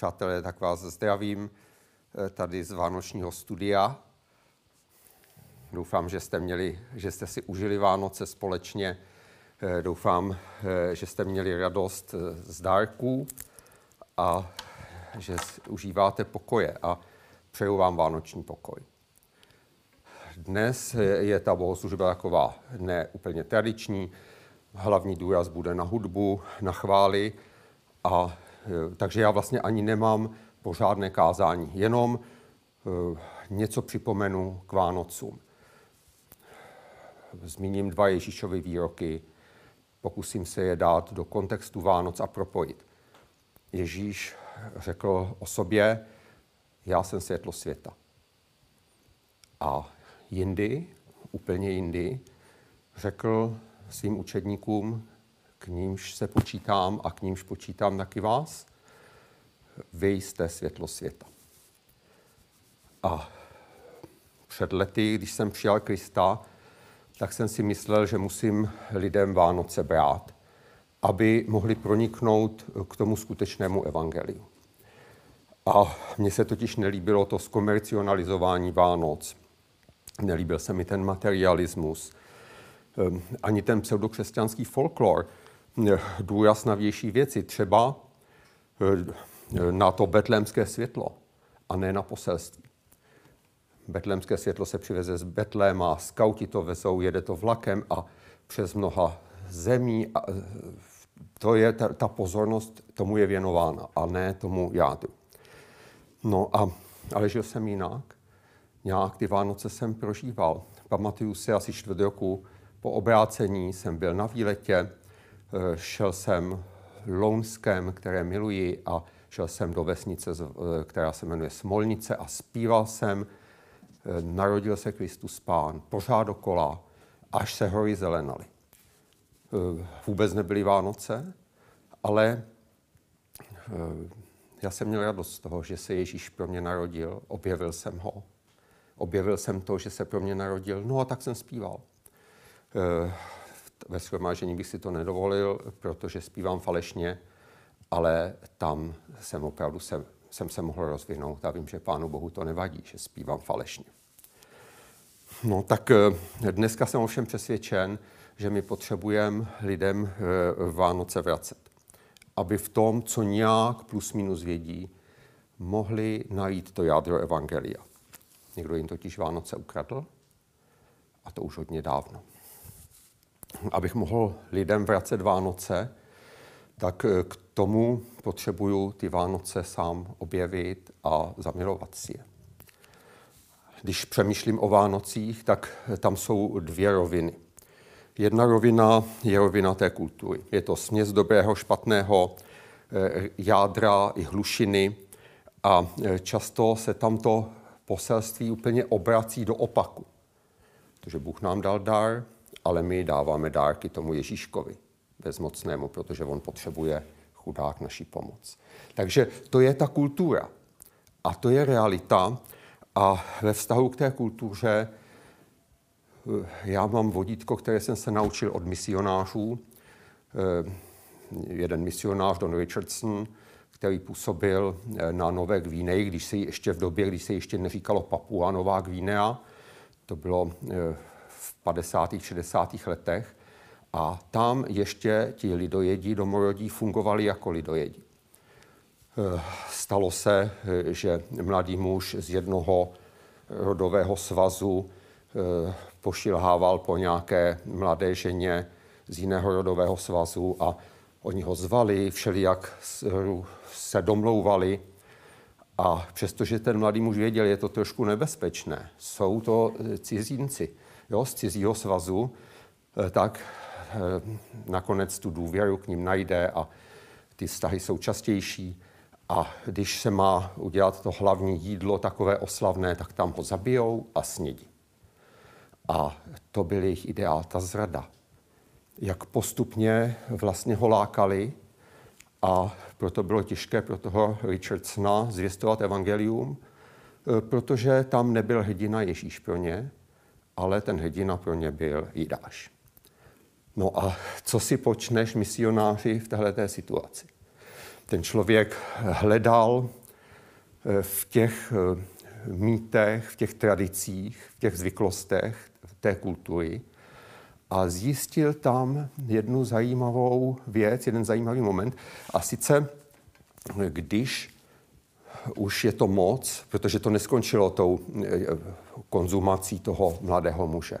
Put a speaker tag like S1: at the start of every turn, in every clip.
S1: Přátelé, tak vás zdravím eh, tady z Vánočního studia. Doufám, že jste, měli, že jste si užili Vánoce společně. Eh, doufám, eh, že jste měli radost z dárků a že užíváte pokoje a přeju vám vánoční pokoj. Dnes je ta bohoslužba taková ne úplně tradiční. Hlavní důraz bude na hudbu, na chvály a takže já vlastně ani nemám pořádné kázání, jenom eh, něco připomenu k Vánocům. Zmíním dva Ježíšovy výroky, pokusím se je dát do kontextu Vánoc a propojit. Ježíš řekl o sobě, já jsem světlo světa. A jindy, úplně jindy, řekl svým učedníkům, k nímž se počítám a k nímž počítám taky vás. Vy jste světlo světa. A před lety, když jsem přijal Krista, tak jsem si myslel, že musím lidem Vánoce brát, aby mohli proniknout k tomu skutečnému evangeliu. A mně se totiž nelíbilo to zkomercionalizování Vánoc. Nelíbil se mi ten materialismus, ehm, ani ten pseudokřesťanský folklor, důraz na větší věci, třeba eh, na to betlémské světlo a ne na poselství. Betlémské světlo se přiveze z Betléma, skauti to vezou, jede to vlakem a přes mnoha zemí. A eh, to je ta, ta pozornost, tomu je věnována a ne tomu jádru. No a, ale žil jsem jinak. Nějak ty Vánoce jsem prožíval. Pamatuju si asi čtvrt roku po obrácení jsem byl na výletě, šel jsem Lounskem, které miluji, a šel jsem do vesnice, eh, která se jmenuje Smolnice a zpíval jsem eh, Narodil se Kristus Pán, pořád dokola, až se hory zelenaly. Vůbec nebyly Vánoce, ale já jsem měl radost z toho, že se Ježíš pro mě narodil, objevil jsem ho. Objevil jsem to, že se pro mě narodil, no a tak jsem zpíval ve shromáždění bych si to nedovolil, protože zpívám falešně, ale tam jsem opravdu se, jsem se mohl rozvinout a vím, že Pánu Bohu to nevadí, že zpívám falešně. No tak eh, dneska jsem ovšem přesvědčen, že my potřebujeme lidem eh, Vánoce vracet. Aby v tom, co nějak plus minus vědí, mohli najít to jádro Evangelia. Někdo jim totiž Vánoce ukradl a to už hodně dávno abych mohl lidem vracet Vánoce, tak eh, k tomu potřebuju ty Vánoce sám objevit a zamilovat si je. Když přemýšlím o Vánocích, tak eh, tam jsou dvě roviny. Jedna rovina je rovina té kultury. Je to směs dobrého, špatného, eh, jádra i hlušiny a často se tamto poselství úplně obrací do opaku. Protože Bůh nám dal dar, ale my dáváme dárky tomu Ježíškovi bezmocnému, protože on potřebuje chudák naší pomoc. Takže to je ta kultura. A to je realita. A ve vztahu k té kultuře eh, já mám vodítko, které jsem se naučil od misionářů. Eh, jeden misionář, Don Richardson, který působil eh, na Nové Gvíneji, když se ještě v době, když se ještě neříkalo Papua Nová Gvínea, to bylo 50. 60. letech a tam ještě ti lidojedi, domorodí fungovali jako lidojedi. Eh, stalo se, eh, že mladý muž z jednoho rodového svazu eh, pošilhával po nějaké mladé ženě z jiného rodového svazu a oni ho zvali, všelijak se domlouvali a přestože ten mladý muž věděl, je to trošku nebezpečné, jsou to cizinci, jo, z cizího svazu, eh, tak eh, nakonec tu důvěru k ním najde a ty vztahy jsou častější. A když se má udělat to hlavní jídlo takové oslavné, tak tam ho zabijou a snědí. A to byl jejich ideál, ta zrada. Jak postupně vlastně ho lákali a proto bylo těžké pro toho Richardsona zvěstovat evangelium, eh, protože tam nebyl hrdina Ježíš pro ně, ale ten hrdina pro ně byl Jidáš. No a co si počneš misionáři v této situaci? ten člověk hledal eh, v těch eh, mýtech, v těch tradicích, v těch zvyklostech té kultury a zjistil tam jednu zajímavou věc, jeden zajímavý moment. A sice, když už je to moc, protože to neskončilo tou eh, konzumací toho mladého muže.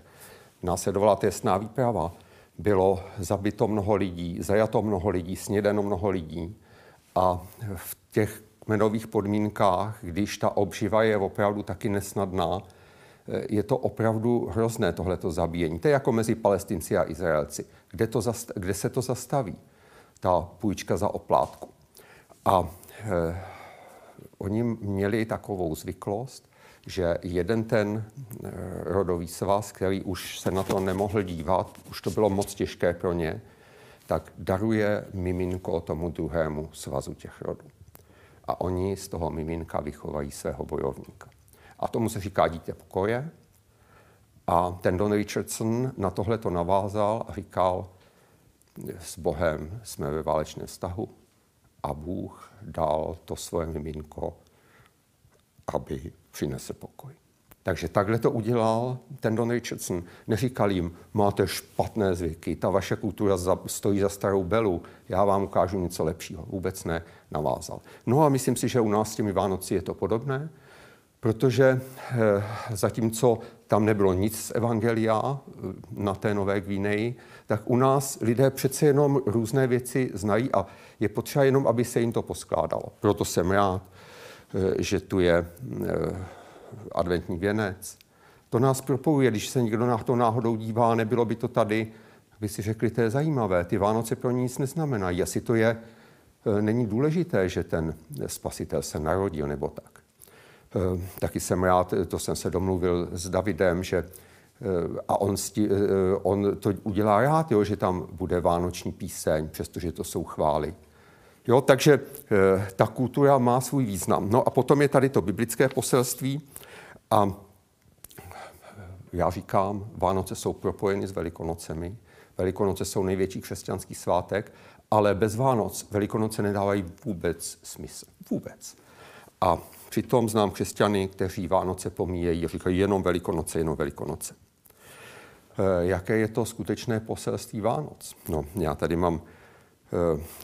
S1: Následovala těsná výprava. Bylo zabito mnoho lidí, zajato mnoho lidí, snědeno mnoho lidí a v těch kmenových podmínkách, když ta obživa je opravdu taky nesnadná, eh, je to opravdu hrozné, tohleto zabíjení. To je jako mezi palestinci a Izraelci. Kde, to zast- kde se to zastaví? Ta půjčka za oplátku. A eh, oni měli takovou zvyklost, že jeden ten eh, rodový svaz, který už se na to nemohl dívat, už to bylo moc těžké pro ně, tak daruje miminko tomu druhému svazu těch rodů. A oni z toho miminka vychovají svého bojovníka. A tomu se říká dítě pokoje. A ten Don Richardson na tohle to navázal a říkal, s Bohem jsme ve válečném vztahu a Bůh dal to svoje miminko, aby přinesl pokoj. Takže takhle to udělal ten Don Richardson. Neříkal jim, máte špatné zvyky, ta vaše kultura za, stojí za starou belu, já vám ukážu něco lepšího. Vůbec ne, navázal. No a myslím si, že u nás s těmi Vánoci je to podobné, protože eh, zatímco tam nebylo nic z Evangelia eh, na té Nové Gvineji, tak u nás lidé přece jenom různé věci znají a je potřeba jenom, aby se jim to poskládalo. Proto jsem rád, eh, že tu je adventní věnec. To nás propojuje, když se někdo na to náhodou dívá, nebylo by to tady, by si řekli, to je zajímavé, ty Vánoce pro ně nic neznamenají. Asi to je, není důležité, že ten spasitel se narodil nebo tak. Taky jsem rád, to jsem se domluvil s Davidem, že a on, sti, on to udělá rád, jo, že tam bude vánoční píseň, přestože to jsou chvály. Jo, takže ta kultura má svůj význam. No a potom je tady to biblické poselství a já říkám, Vánoce jsou propojeny s Velikonocemi. Velikonoce jsou největší křesťanský svátek, ale bez Vánoc Velikonoce nedávají vůbec smysl. Vůbec. A přitom znám křesťany, kteří Vánoce pomíjejí říkají jenom Velikonoce, jenom Velikonoce. Eh, jaké je to skutečné poselství Vánoc? No, já tady mám,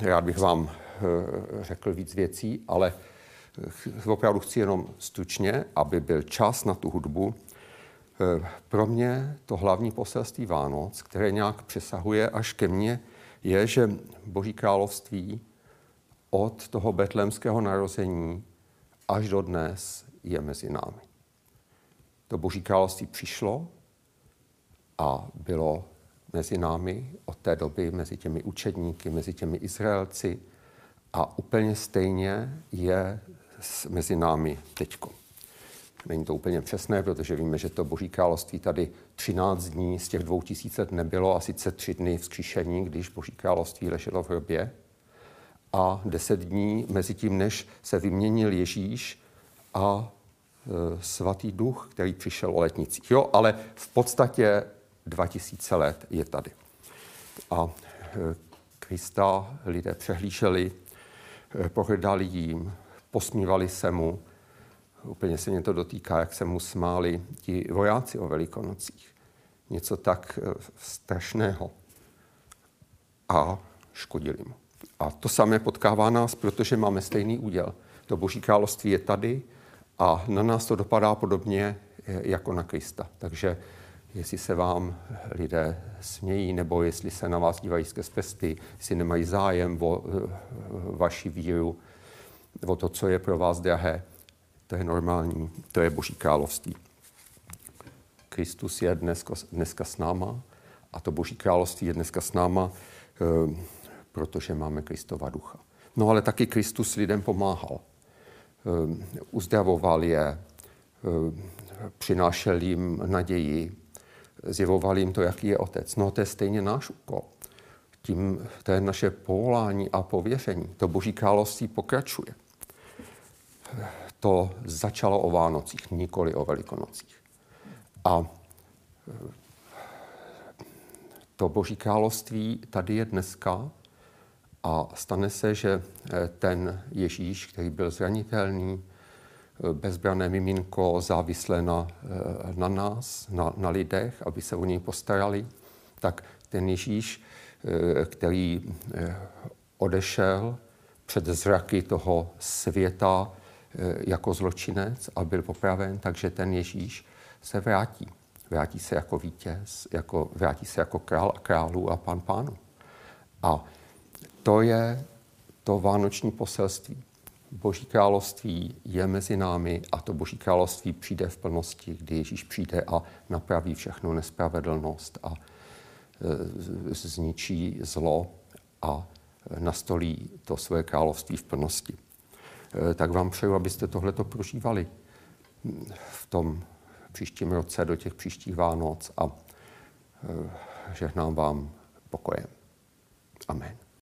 S1: eh, rád bych vám eh, řekl víc věcí, ale opravdu chci jenom stručně, aby byl čas na tu hudbu. Pro mě to hlavní poselství Vánoc, které nějak přesahuje až ke mně, je, že Boží království od toho betlémského narození až do dnes je mezi námi. To Boží království přišlo, a bylo mezi námi od té doby, mezi těmi učedníky, mezi těmi Izraelci a úplně stejně je mezi námi teďko. Není to úplně přesné, protože víme, že to Boží království tady 13 dní z těch dvou tisíc let nebylo a sice tři dny vzkříšení, když Boží království leželo v hrobě a deset dní mezi tím, než se vyměnil Ježíš a e, svatý duch, který přišel o letnicích. Jo, ale v podstatě 2000 let je tady. A e, Krista lidé přehlíželi, e, pohrdali jim, posmívali se mu. Úplně se mě to dotýká, jak se mu smáli ti vojáci o velikonocích. Něco tak strašného. A škodili mu. A to samé potkává nás, protože máme stejný úděl. To boží království je tady a na nás to dopadá podobně jako na Krista. Takže jestli se vám lidé smějí, nebo jestli se na vás dívají skrz prsty, jestli nemají zájem o eh, vaši víru, o to, co je pro vás drahé. To je normální, to je Boží království. Kristus je dneska, dneska s náma a to Boží království je dneska s náma, eh, protože máme Kristova ducha. No ale taky Kristus lidem pomáhal. Eh, uzdravoval je, přinášel jim naději, zjevoval jim to, jaký je otec. No to je stejně náš úkol. Tím to je naše povolání a pověření. To boží království pokračuje. To začalo o Vánocích, nikoli o Velikonocích. A to boží království tady je dneska A stane se, že ten Ježíš, který byl zranitelný, bezbrané miminko závislé na, na nás, na, na lidech, aby se o něj postarali, tak ten Ježíš, který odešel před zraky toho světa jako zločinec a byl popraven, takže ten Ježíš se vrátí. Vrátí se jako vítěz, jako, vrátí se jako král a králů a pan pánu. A to je to vánoční poselství. Boží království je mezi námi a to Boží království přijde v plnosti, kdy Ježíš přijde a napraví všechnu nespravedlnost a e, zničí zlo a nastolí to své království v plnosti. E, tak vám přeju, abyste tohleto prožívali v tom příštím roce, do těch příštích Vánoc a e, žehnám vám pokojem. Amen.